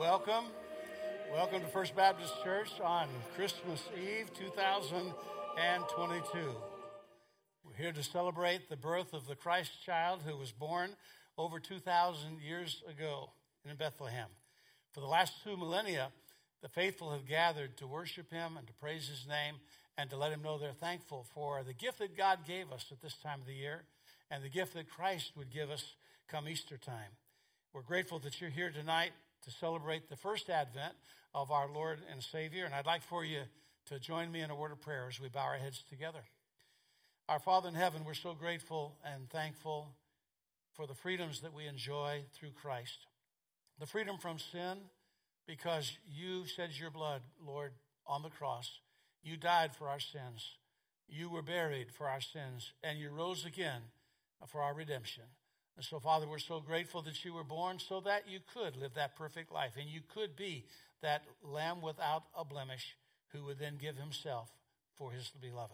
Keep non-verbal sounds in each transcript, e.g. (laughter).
Welcome. Welcome to First Baptist Church on Christmas Eve 2022. We're here to celebrate the birth of the Christ child who was born over 2,000 years ago in Bethlehem. For the last two millennia, the faithful have gathered to worship him and to praise his name and to let him know they're thankful for the gift that God gave us at this time of the year and the gift that Christ would give us come Easter time. We're grateful that you're here tonight to celebrate the first advent of our Lord and Savior, and I'd like for you to join me in a word of prayer as we bow our heads together. Our Father in heaven, we're so grateful and thankful for the freedoms that we enjoy through Christ. The freedom from sin, because you shed your blood, Lord, on the cross. You died for our sins. You were buried for our sins, and you rose again for our redemption. And so, Father, we're so grateful that you were born so that you could live that perfect life and you could be that lamb without a blemish who would then give himself for his beloved.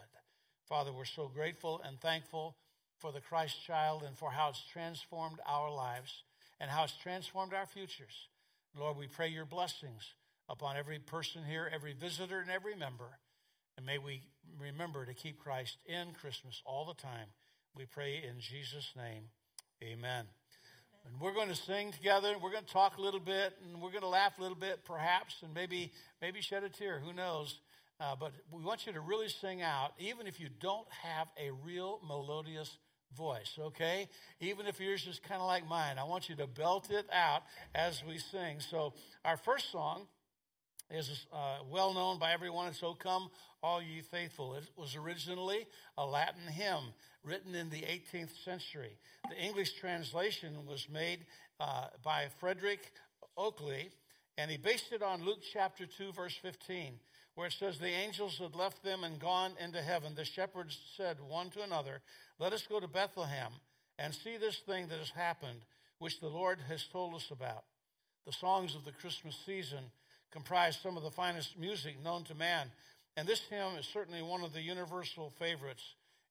Father, we're so grateful and thankful for the Christ child and for how it's transformed our lives and how it's transformed our futures. Lord, we pray your blessings upon every person here, every visitor, and every member. And may we remember to keep Christ in Christmas all the time. We pray in Jesus' name. Amen. And we're going to sing together. We're going to talk a little bit, and we're going to laugh a little bit, perhaps, and maybe maybe shed a tear. Who knows? Uh, but we want you to really sing out, even if you don't have a real melodious voice. Okay, even if yours is kind of like mine, I want you to belt it out as we sing. So our first song is uh, well known by everyone. It's "O Come, All Ye Faithful." It was originally a Latin hymn written in the 18th century. The English translation was made uh, by Frederick Oakeley, and he based it on Luke chapter 2, verse 15, where it says, The angels had left them and gone into heaven. The shepherds said one to another, Let us go to Bethlehem and see this thing that has happened, which the Lord has told us about. The songs of the Christmas season comprise some of the finest music known to man, and this hymn is certainly one of the universal favorites.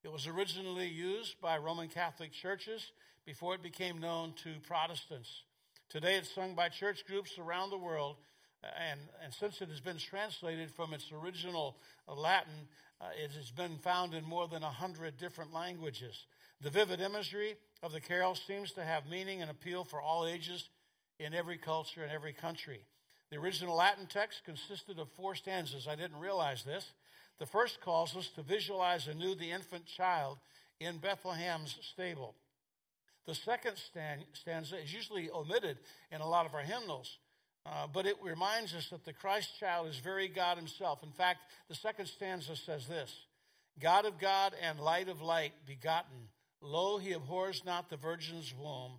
It was originally used by Roman Catholic churches before it became known to Protestants. Today it's sung by church groups around the world, and, and since it has been translated from its original Latin, uh, it has been found in more than a hundred different languages. The vivid imagery of the carol seems to have meaning and appeal for all ages in every culture and every country. The original Latin text consisted of four stanzas. I didn't realize this. The first calls us to visualize anew the infant child in Bethlehem's stable. The second stanza is usually omitted in a lot of our hymnals, uh, but it reminds us that the Christ child is very God himself. In fact, the second stanza says this God of God and light of light begotten, lo, he abhors not the virgin's womb.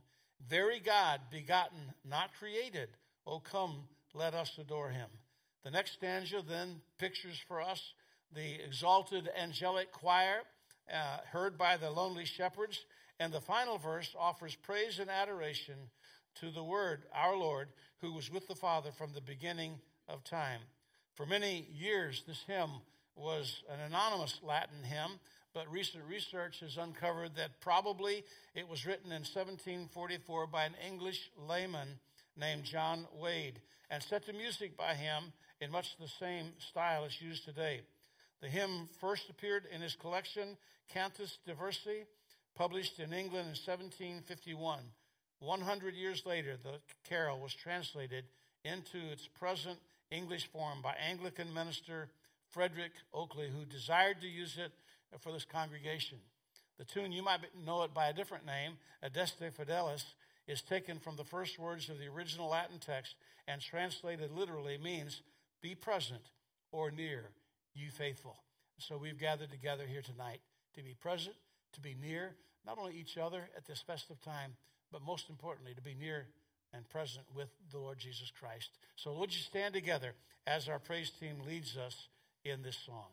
Very God begotten, not created. Oh, come, let us adore him. The next stanza then pictures for us the exalted angelic choir uh, heard by the lonely shepherds. And the final verse offers praise and adoration to the Word, our Lord, who was with the Father from the beginning of time. For many years, this hymn was an anonymous Latin hymn, but recent research has uncovered that probably it was written in 1744 by an English layman named John Wade and set to music by him in much the same style as used today. The hymn first appeared in his collection, Cantus Diversi, published in England in 1751. 100 years later, the carol was translated into its present English form by Anglican minister Frederick Oakeley, who desired to use it for this congregation. The tune, you might know it by a different name, Adeste Fideles, is taken from the first words of the original Latin text and translated literally means be present or near you faithful. So we've gathered together here tonight to be present, to be near, not only each other at this festive time, but most importantly, to be near and present with the Lord Jesus Christ. So would you stand together as our praise team leads us in this song?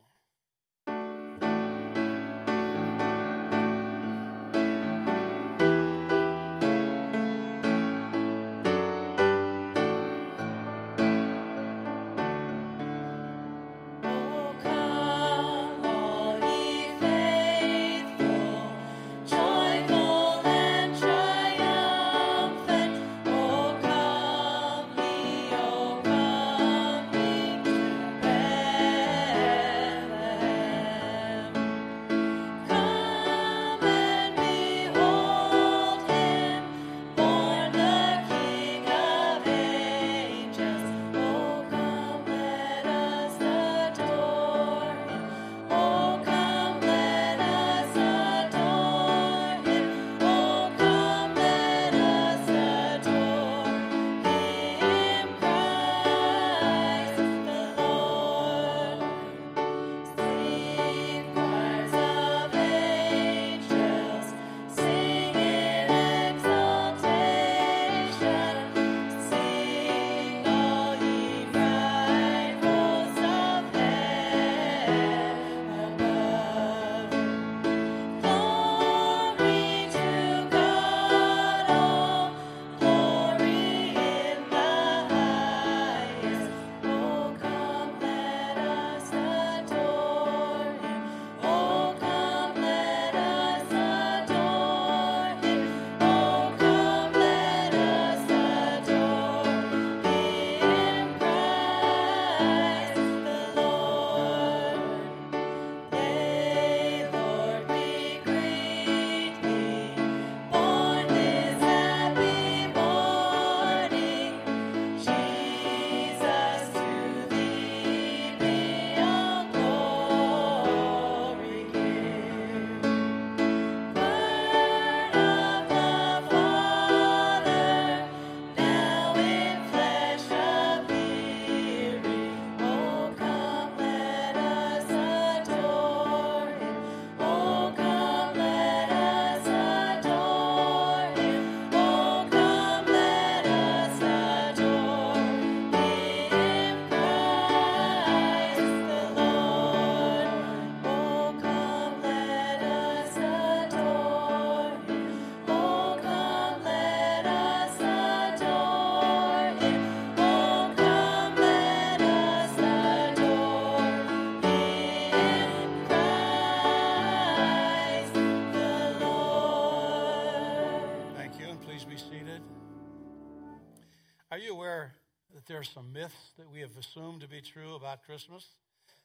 Are you aware that there are some myths that we have assumed to be true about Christmas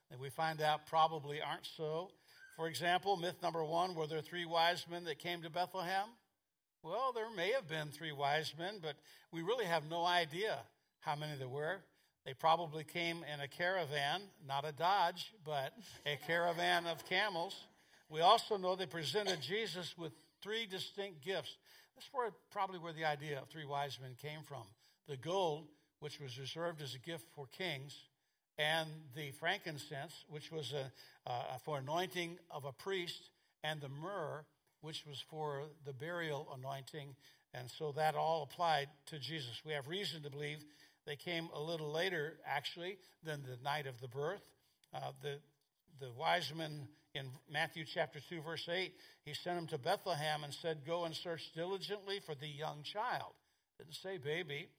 that we find out probably aren't so? For example, myth number one were there three wise men that came to Bethlehem? Well, there may have been three wise men, but we really have no idea how many there were. They probably came in a caravan, not a Dodge, but a caravan of camels. We also know they presented Jesus with three distinct gifts. That's where probably where the idea of three wise men came from. The gold, which was reserved as a gift for kings, and the frankincense, which was a, uh, for anointing of a priest, and the myrrh, which was for the burial anointing. And so that all applied to Jesus. We have reason to believe they came a little later, actually, than the night of the birth. Uh, the, the wise men in Matthew chapter 2, verse 8, he sent them to Bethlehem and said, Go and search diligently for the young child. Didn't say baby.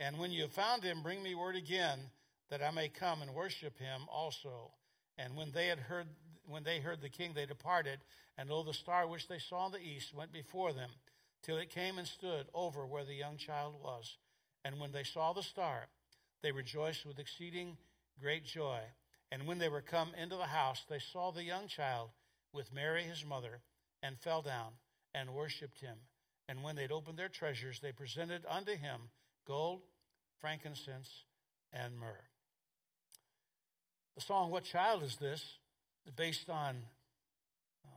And when you have found him, bring me word again that I may come and worship him also. And when they had heard when they heard the king, they departed, and lo, the star which they saw in the east went before them, till it came and stood over where the young child was. And when they saw the star, they rejoiced with exceeding great joy. And when they were come into the house, they saw the young child with Mary his mother, and fell down and worshipped him. And when they'd opened their treasures, they presented unto him gold, frankincense, and myrrh. The song, What Child Is This? is based on uh,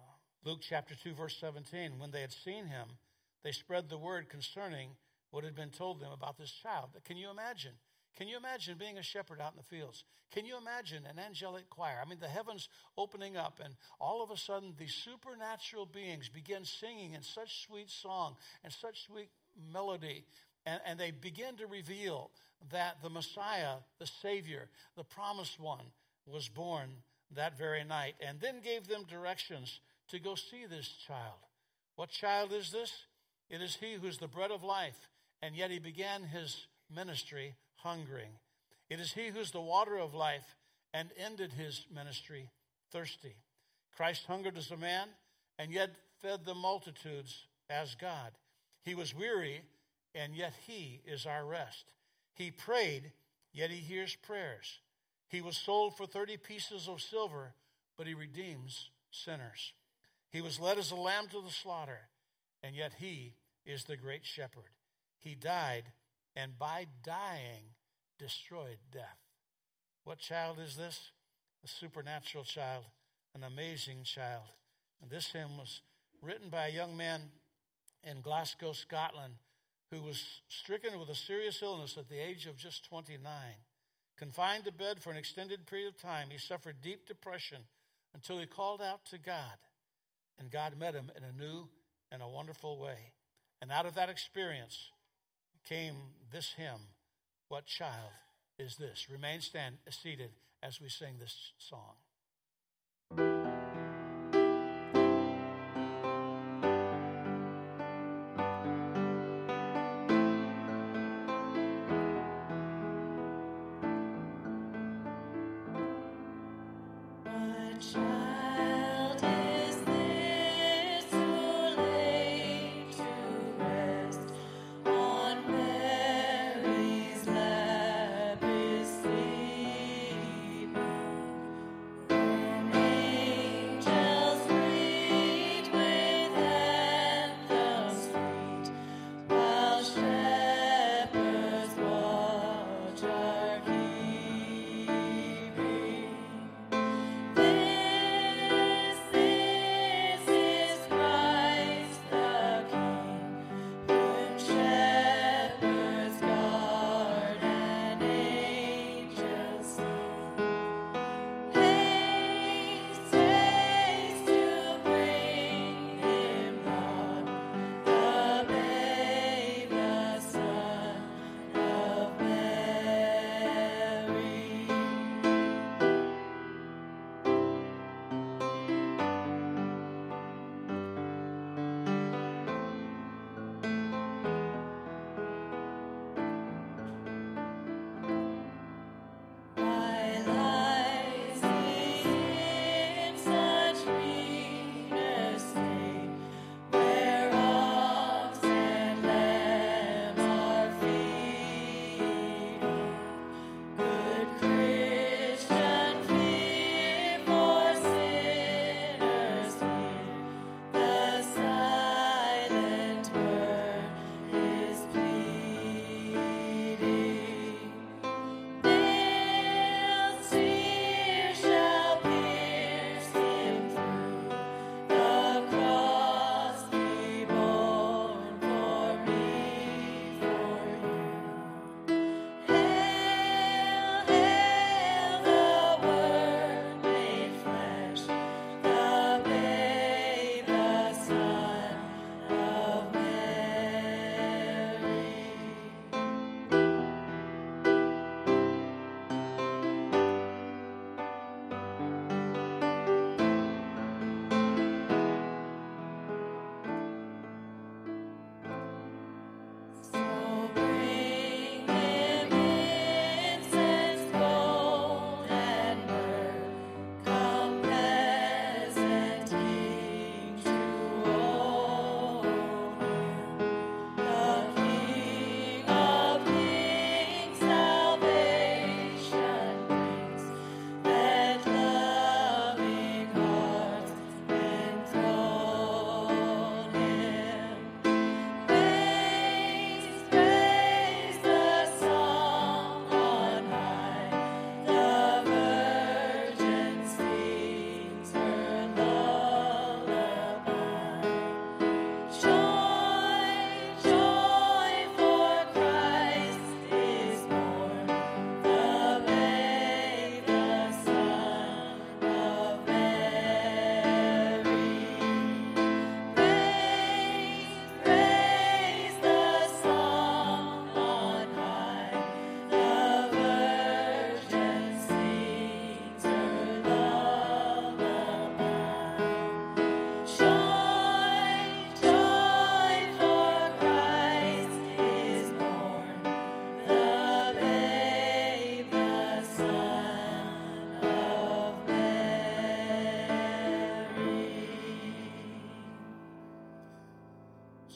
Luke chapter 2, verse 17. When they had seen him, they spread the word concerning what had been told them about this child. Can you imagine? Can you imagine being a shepherd out in the fields? Can you imagine an angelic choir? I mean, the heavens opening up, and all of a sudden, these supernatural beings begin singing in such sweet song and such sweet melody, and, and they begin to reveal that the Messiah, the Savior, the promised one, was born that very night, and then gave them directions to go see this child. What child is this? It is he who is the bread of life, and yet he began his ministry hungering. It is he who's the water of life and ended his ministry thirsty. Christ hungered as a man and yet fed the multitudes as God. He was weary and yet he is our rest. He prayed, yet he hears prayers. He was sold for 30 pieces of silver, but he redeems sinners. He was led as a lamb to the slaughter, and yet he is the great shepherd. He died, and by dying, destroyed death. What child is this? A supernatural child, an amazing child. And this hymn was written by a young man in Glasgow, Scotland, who was stricken with a serious illness at the age of just 29. Confined to bed for an extended period of time, he suffered deep depression until he called out to God. And God met him in a new and a wonderful way. And out of that experience came this hymn What child is this? Remain stand, seated as we sing this song.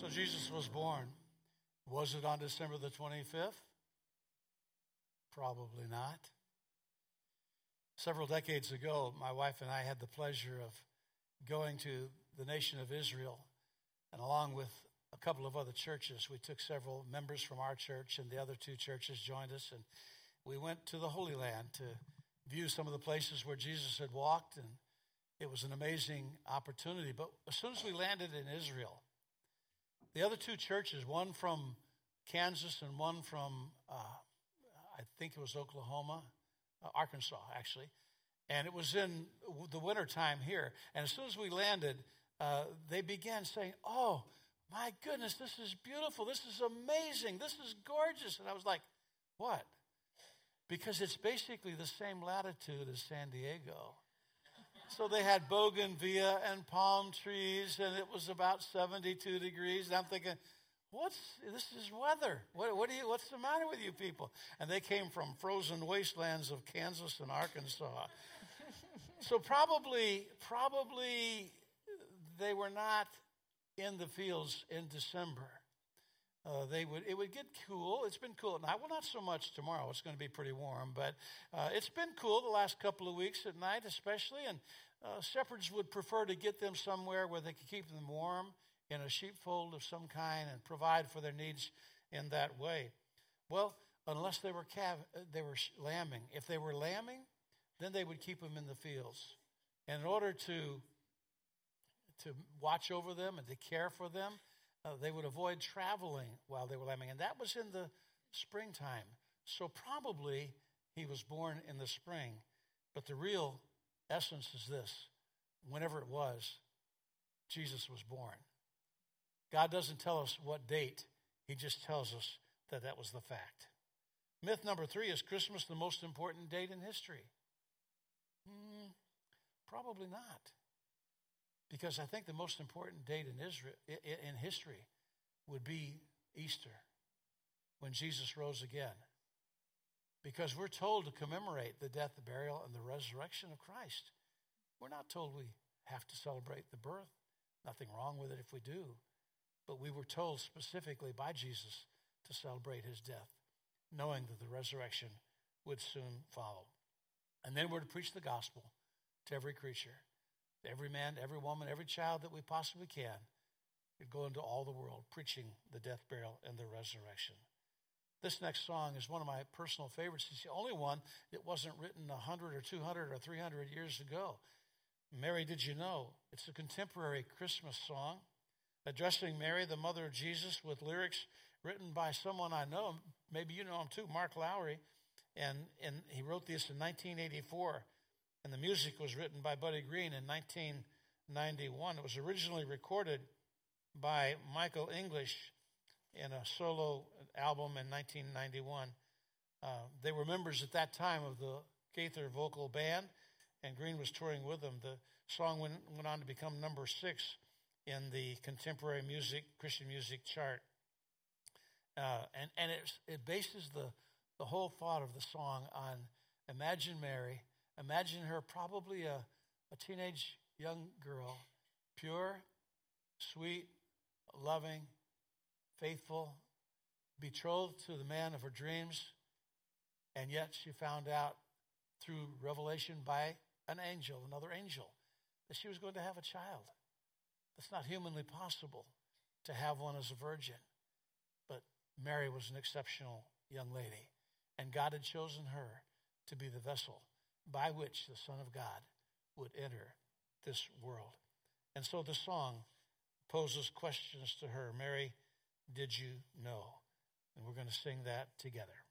Was born. Was it on December the 25th? Probably not. Several decades ago, my wife and I had the pleasure of going to the nation of Israel, and along with a couple of other churches, we took several members from our church, and the other two churches joined us, and we went to the Holy Land to view some of the places where Jesus had walked, and it was an amazing opportunity. But as soon as we landed in Israel, the other two churches, one from Kansas and one from, uh, I think it was Oklahoma, uh, Arkansas, actually. And it was in the wintertime here. And as soon as we landed, uh, they began saying, Oh, my goodness, this is beautiful. This is amazing. This is gorgeous. And I was like, What? Because it's basically the same latitude as San Diego. So they had bougainvillea and palm trees, and it was about 72 degrees. And I'm thinking, what's this is weather? What, what do you, what's the matter with you people? And they came from frozen wastelands of Kansas and Arkansas. so probably, probably they were not in the fields in December. Uh, they would it would get cool. It's been cool now. Well, not so much tomorrow. It's going to be pretty warm, but uh, it's been cool the last couple of weeks at night, especially. And uh, shepherds would prefer to get them somewhere where they could keep them warm in a sheepfold of some kind and provide for their needs in that way. Well, unless they were cav- uh, they were lambing. If they were lambing, then they would keep them in the fields. And in order to to watch over them and to care for them, uh, they would avoid traveling while they were lambing. And that was in the springtime. So probably he was born in the spring. But the real essence is this whenever it was, Jesus was born. God doesn't tell us what date, He just tells us that that was the fact. Myth number three is Christmas the most important date in history? Mm, probably not. Because I think the most important date in Israel in history would be Easter, when Jesus rose again. Because we're told to commemorate the death, the burial, and the resurrection of Christ. We're not told we have to celebrate the birth. Nothing wrong with it if we do. But we were told specifically by Jesus to celebrate his death, knowing that the resurrection would soon follow. And then we're to preach the gospel to every creature every man, every woman, every child that we possibly can. We go into all the world preaching the death, burial, and the resurrection. This next song is one of my personal favorites. It's the only one that wasn't written 100 or 200 or 300 years ago. Mary, did you know? It's a contemporary Christmas song addressing Mary, the mother of Jesus, with lyrics written by someone I know. Maybe you know him too, Mark Lowry. And, and he wrote this in 1984 and the music was written by Buddy Green in 1991. It was originally recorded by Michael English in a solo album in 1991. Uh, they were members at that time of the Gaither Vocal Band, and Green was touring with them. The song went, went on to become number six in the contemporary music, Christian music chart. Uh, and and it bases the, the whole thought of the song on Imagine Mary Imagine her probably a, a teenage young girl, pure, sweet, loving, faithful, betrothed to the man of her dreams, and yet she found out through revelation by an angel, another angel, that she was going to have a child. It's not humanly possible to have one as a virgin. But Mary was an exceptional young lady, and God had chosen her to be the vessel by which the Son of God would enter this world. And so the song poses questions to her Mary, did you know? And we're going to sing that together.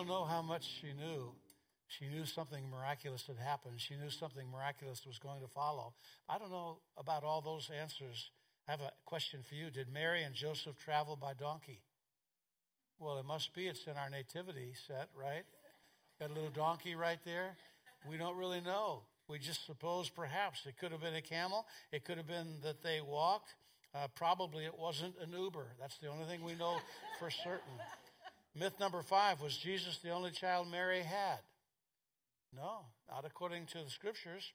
Don't know how much she knew. She knew something miraculous had happened. She knew something miraculous was going to follow. I don't know about all those answers. I have a question for you. Did Mary and Joseph travel by donkey? Well, it must be. It's in our nativity set, right? Got a little donkey right there. We don't really know. We just suppose perhaps it could have been a camel. It could have been that they walked. Uh, probably it wasn't an Uber. That's the only thing we know for certain. Myth number five was Jesus the only child Mary had? No, not according to the scriptures.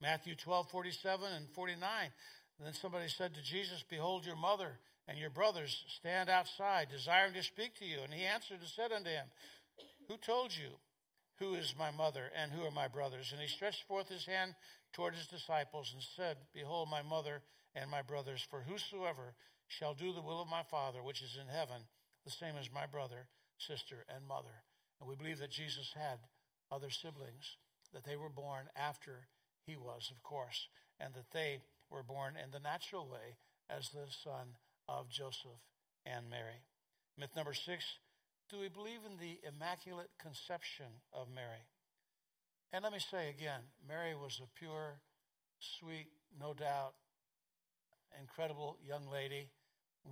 Matthew 12, 47 and 49. And then somebody said to Jesus, Behold, your mother and your brothers stand outside, desiring to speak to you. And he answered and said unto him, Who told you? Who is my mother and who are my brothers? And he stretched forth his hand toward his disciples and said, Behold, my mother and my brothers, for whosoever shall do the will of my Father which is in heaven, the same as my brother, sister, and mother. And we believe that Jesus had other siblings, that they were born after he was, of course, and that they were born in the natural way as the son of Joseph and Mary. Myth number six do we believe in the immaculate conception of Mary? And let me say again, Mary was a pure, sweet, no doubt, incredible young lady,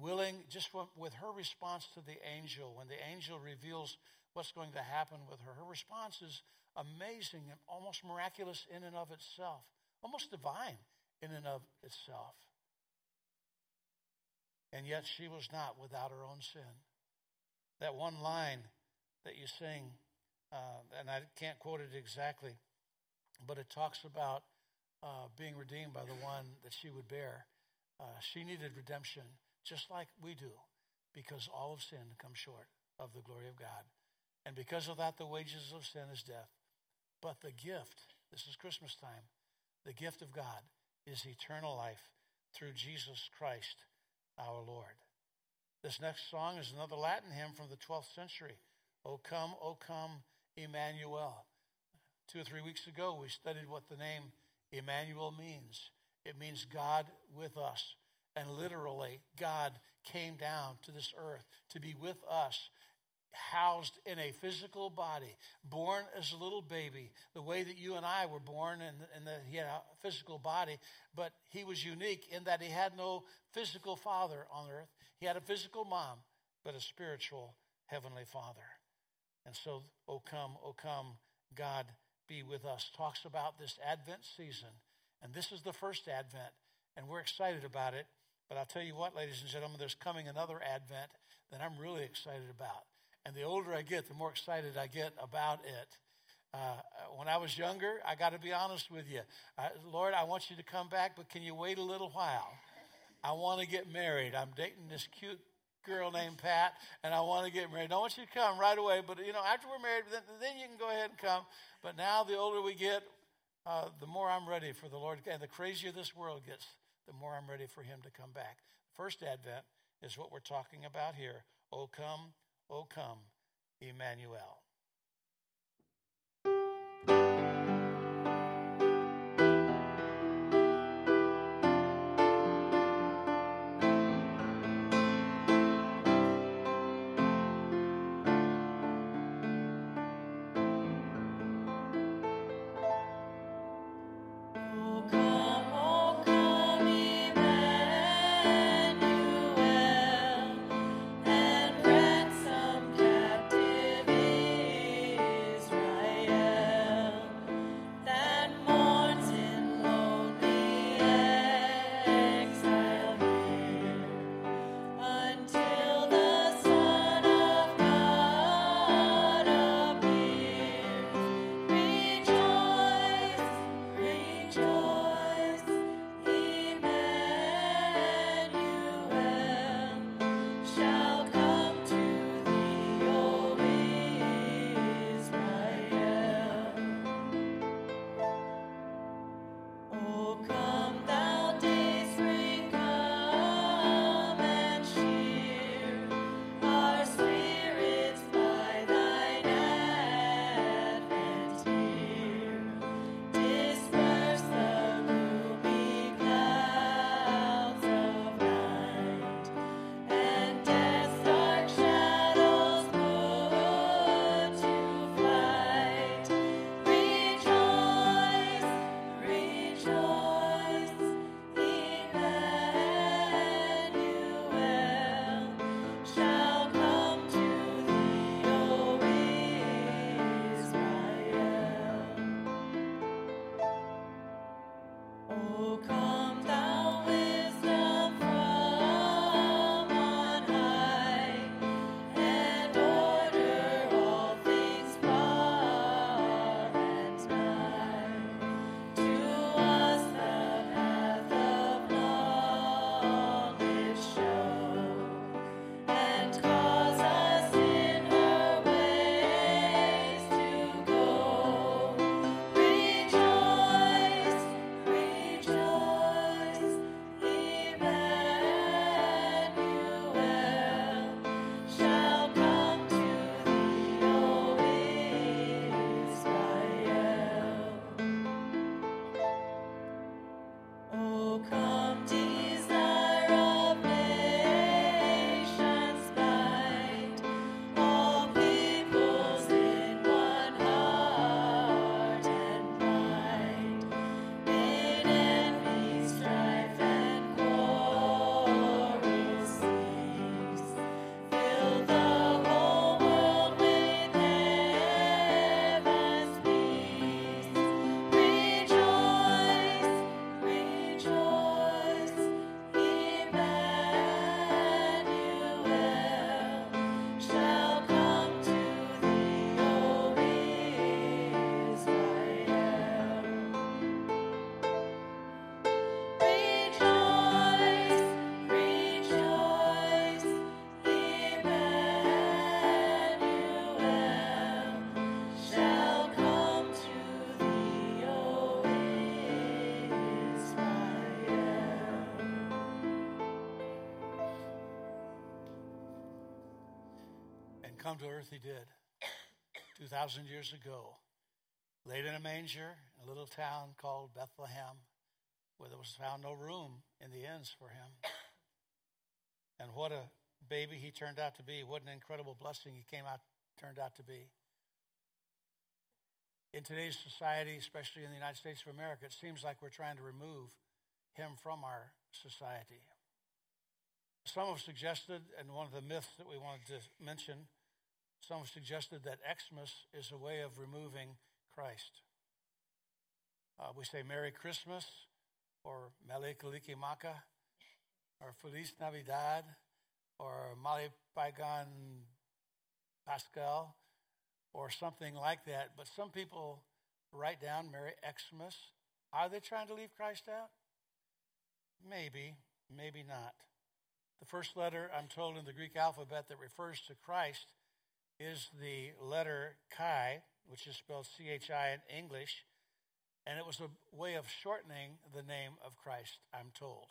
willing, just with her response to the angel, when the angel reveals what's going to happen with her, her response is amazing and almost miraculous in and of itself, almost divine in and of itself. And yet she was not without her own sin. That one line that you sing, uh, and I can't quote it exactly, but it talks about uh, being redeemed by the one that she would bear. Uh, she needed redemption just like we do because all of sin comes short of the glory of God. And because of that, the wages of sin is death. But the gift, this is Christmas time, the gift of God is eternal life through Jesus Christ our Lord. This next song is another Latin hymn from the 12th century. O come, O come, Emmanuel. Two or three weeks ago, we studied what the name Emmanuel means. It means God with us. And literally, God came down to this earth to be with us, housed in a physical body, born as a little baby, the way that you and I were born, and, and that he had a physical body, but he was unique in that he had no physical father on earth. He had a physical mom, but a spiritual heavenly father. And so, O come, O come, God be with us, talks about this Advent season. And this is the first Advent, and we're excited about it. But I'll tell you what, ladies and gentlemen, there's coming another Advent that I'm really excited about. And the older I get, the more excited I get about it. Uh, when I was younger, I got to be honest with you. Uh, Lord, I want you to come back, but can you wait a little while? I want to get married. I'm dating this cute girl named Pat, and I want to get married. I want you to come right away, but you know, after we're married, then, then you can go ahead and come. But now, the older we get, uh, the more I'm ready for the Lord. And the crazier this world gets, the more I'm ready for Him to come back. First Advent is what we're talking about here. O come, O come, Emmanuel. To earth, he did. (coughs) 2,000 years ago, laid in a manger in a little town called Bethlehem, where there was found no room in the inns for him. (coughs) And what a baby he turned out to be. What an incredible blessing he came out turned out to be. In today's society, especially in the United States of America, it seems like we're trying to remove him from our society. Some have suggested, and one of the myths that we wanted to mention, some have suggested that Xmas is a way of removing Christ. Uh, we say Merry Christmas, or Mele Kalikimaka, or Feliz Navidad, or Paigan Pascal, or something like that. But some people write down Merry Xmas. Are they trying to leave Christ out? Maybe, maybe not. The first letter, I'm told, in the Greek alphabet that refers to Christ is the letter chi, which is spelled C H I in English, and it was a way of shortening the name of Christ, I'm told.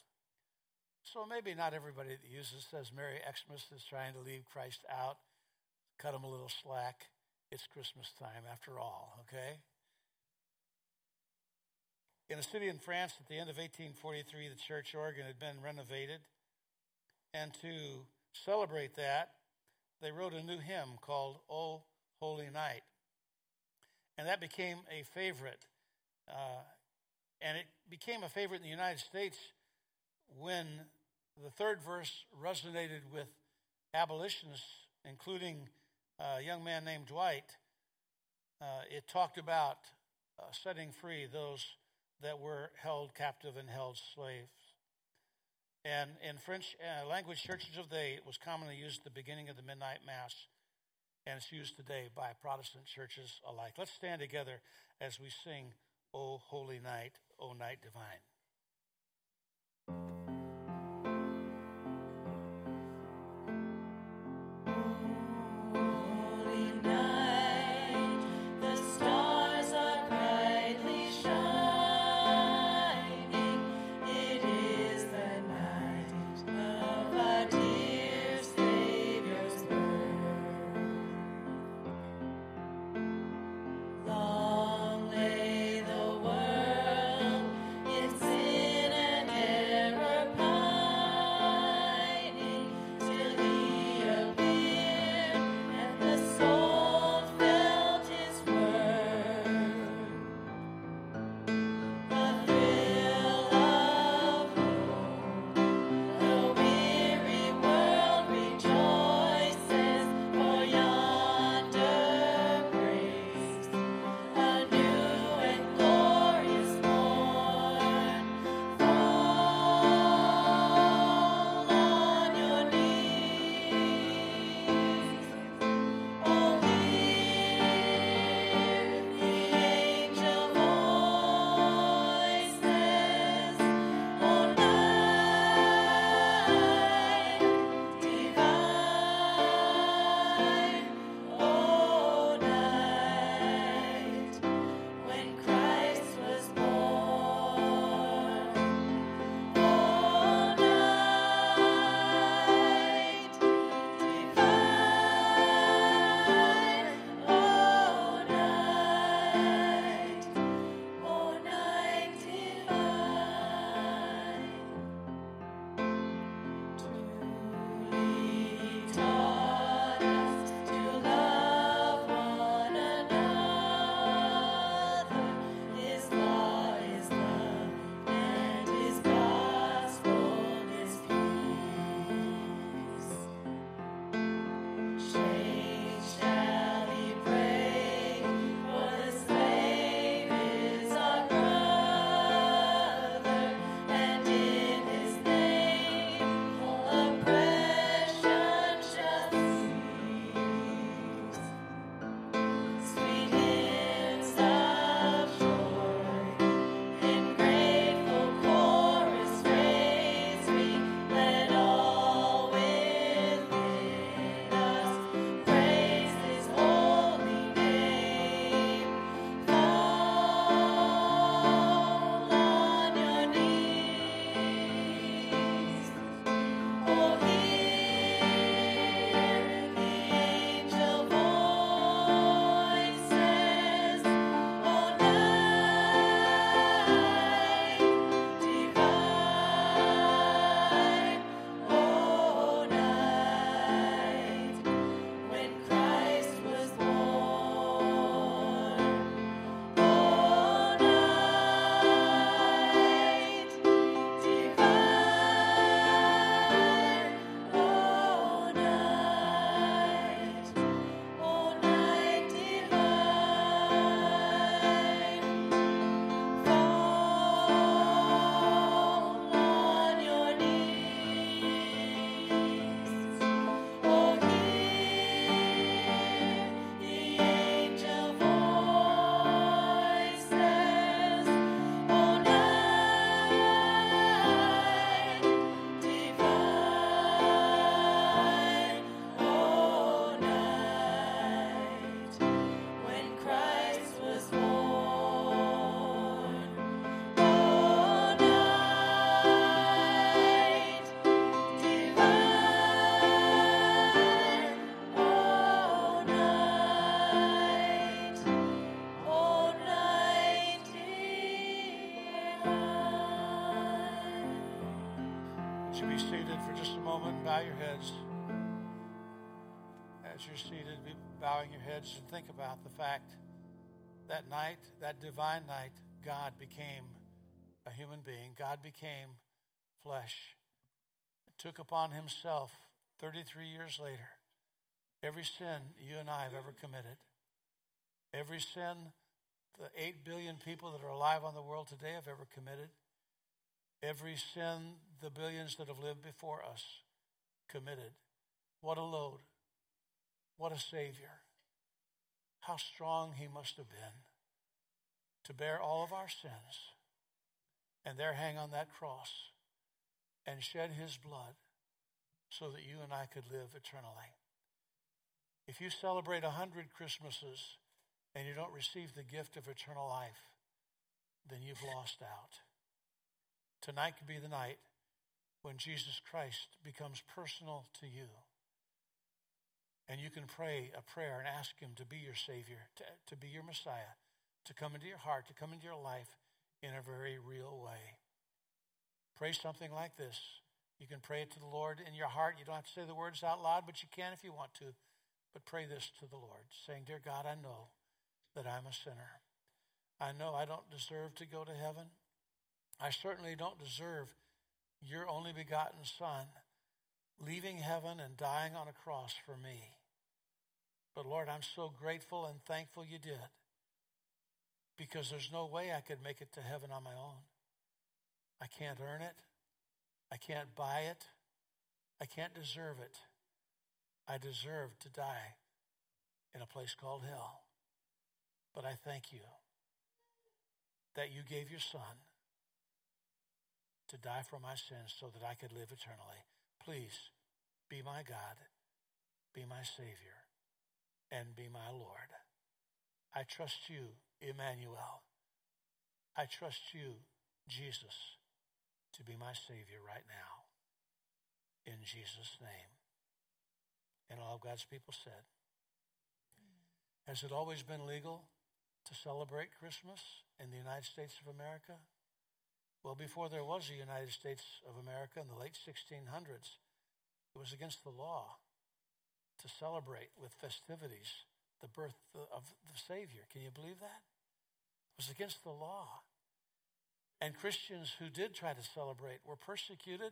So maybe not everybody that uses says Merry Xmas is trying to leave Christ out. Cut him a little slack. It's Christmas time after all, okay? In a city in France at the end of 1843, the church organ had been renovated. And to celebrate that, they wrote a new hymn called O Holy Night. And that became a favorite. Uh, and it became a favorite in the United States when the third verse resonated with abolitionists, including a young man named Dwight. Uh, it talked about uh, setting free those that were held captive and held slaves. And in French uh, language churches of the day, it was commonly used at the beginning of the midnight mass, and it's used today by Protestant churches alike. Let's stand together as we sing, O Holy Night, O Night Divine. Bow your heads. As you're seated, be bowing your heads and think about the fact that night, that divine night, God became a human being. God became flesh. Took upon himself 33 years later every sin you and I have ever committed. Every sin the 8 billion people that are alive on the world today have ever committed. Every sin the billions that have lived before us committed. What a load. What a Savior. How strong He must have been to bear all of our sins and there hang on that cross and shed His blood so that you and I could live eternally. If you celebrate a hundred Christmases and you don't receive the gift of eternal life, then you've lost out. Tonight could be the night when Jesus Christ becomes personal to you. And you can pray a prayer and ask Him to be your Savior, to, to be your Messiah, to come into your heart, to come into your life in a very real way. Pray something like this. You can pray it to the Lord in your heart. You don't have to say the words out loud, but you can if you want to. But pray this to the Lord, saying, Dear God, I know that I'm a sinner. I know I don't deserve to go to heaven. I certainly don't deserve your only begotten Son leaving heaven and dying on a cross for me. But Lord, I'm so grateful and thankful you did because there's no way I could make it to heaven on my own. I can't earn it. I can't buy it. I can't deserve it. I deserve to die in a place called hell. But I thank you that you gave your son to die for my sins so that I could live eternally. Please be my God, be my Savior, and be my Lord. I trust you, Emmanuel. I trust you, Jesus, to be my Savior right now. In Jesus' name. And all of God's people said, Has it always been legal to celebrate Christmas in the United States of America? Well, before there was a United States of America in the late 1600s, it was against the law to celebrate with festivities the birth of the Savior. Can you believe that? It was against the law. And Christians who did try to celebrate were persecuted,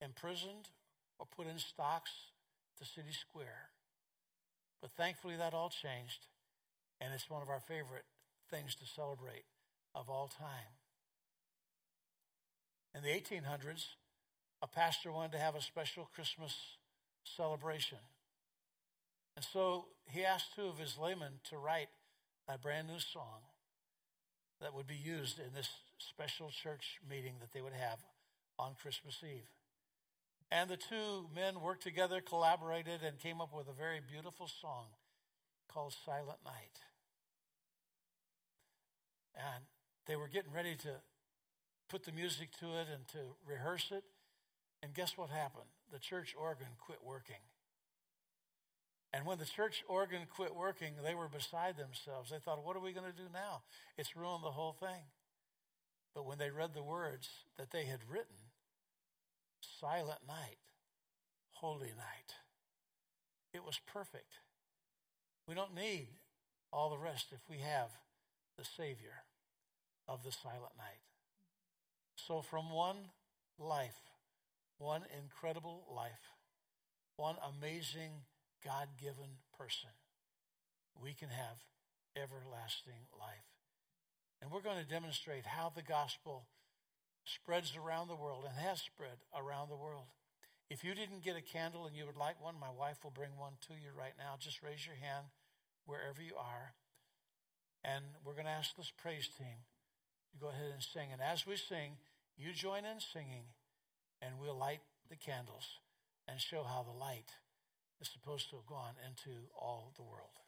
imprisoned, or put in stocks to city square. But thankfully, that all changed and it's one of our favorite things to celebrate of all time. In the 1800s, a pastor wanted to have a special Christmas celebration. And so he asked two of his laymen to write a brand new song that would be used in this special church meeting that they would have on Christmas Eve. And the two men worked together, collaborated, and came up with a very beautiful song called Silent Night. And they were getting ready to put the music to it and to rehearse it. And guess what happened? The church organ quit working. And when the church organ quit working, they were beside themselves. They thought, what are we going to do now? It's ruined the whole thing. But when they read the words that they had written, silent night, holy night, it was perfect. We don't need all the rest if we have the Savior of the silent night. So, from one life, one incredible life, one amazing God given person, we can have everlasting life. And we're going to demonstrate how the gospel spreads around the world and has spread around the world. If you didn't get a candle and you would like one, my wife will bring one to you right now. Just raise your hand wherever you are. And we're going to ask this praise team to go ahead and sing. And as we sing, you join in singing, and we'll light the candles and show how the light is supposed to have gone into all the world.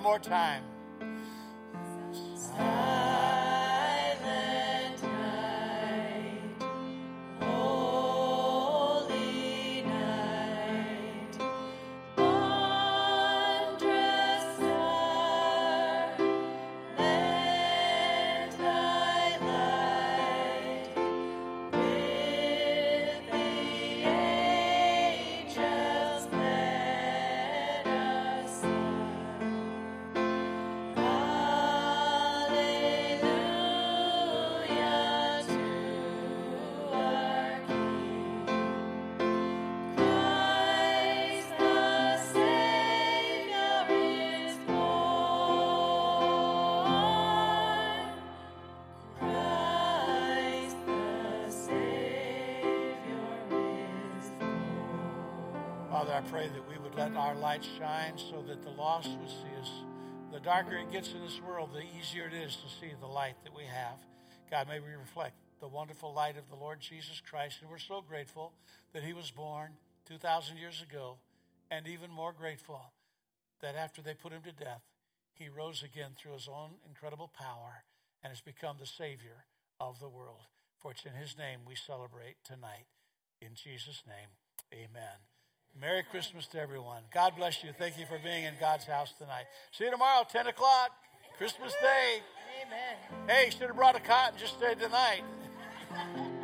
One more time. Father, I pray that we would let our light shine so that the lost would see us. The darker it gets in this world, the easier it is to see the light that we have. God, may we reflect the wonderful light of the Lord Jesus Christ. And we're so grateful that he was born 2,000 years ago, and even more grateful that after they put him to death, he rose again through his own incredible power and has become the Savior of the world. For it's in his name we celebrate tonight. In Jesus' name, amen. Merry Christmas to everyone. God bless you. Thank you for being in God's house tonight. See you tomorrow, 10 o'clock, Christmas Day. Amen. Hey, should have brought a cot and just stayed tonight. Merry (laughs)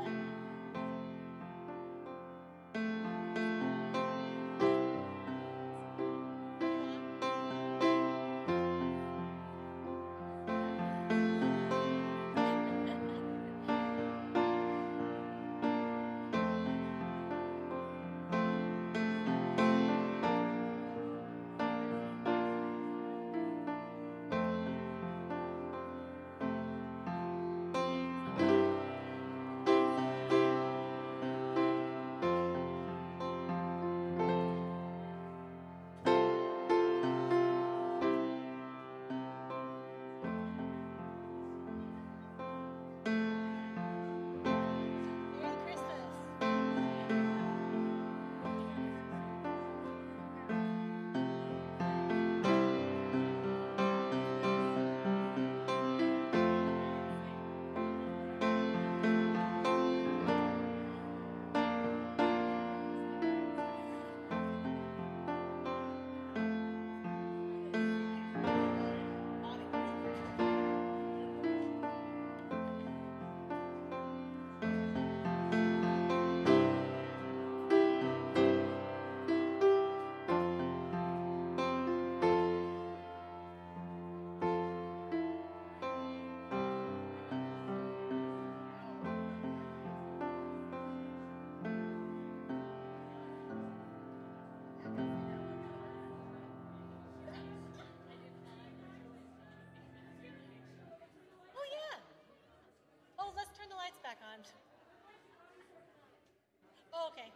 Oh, okay.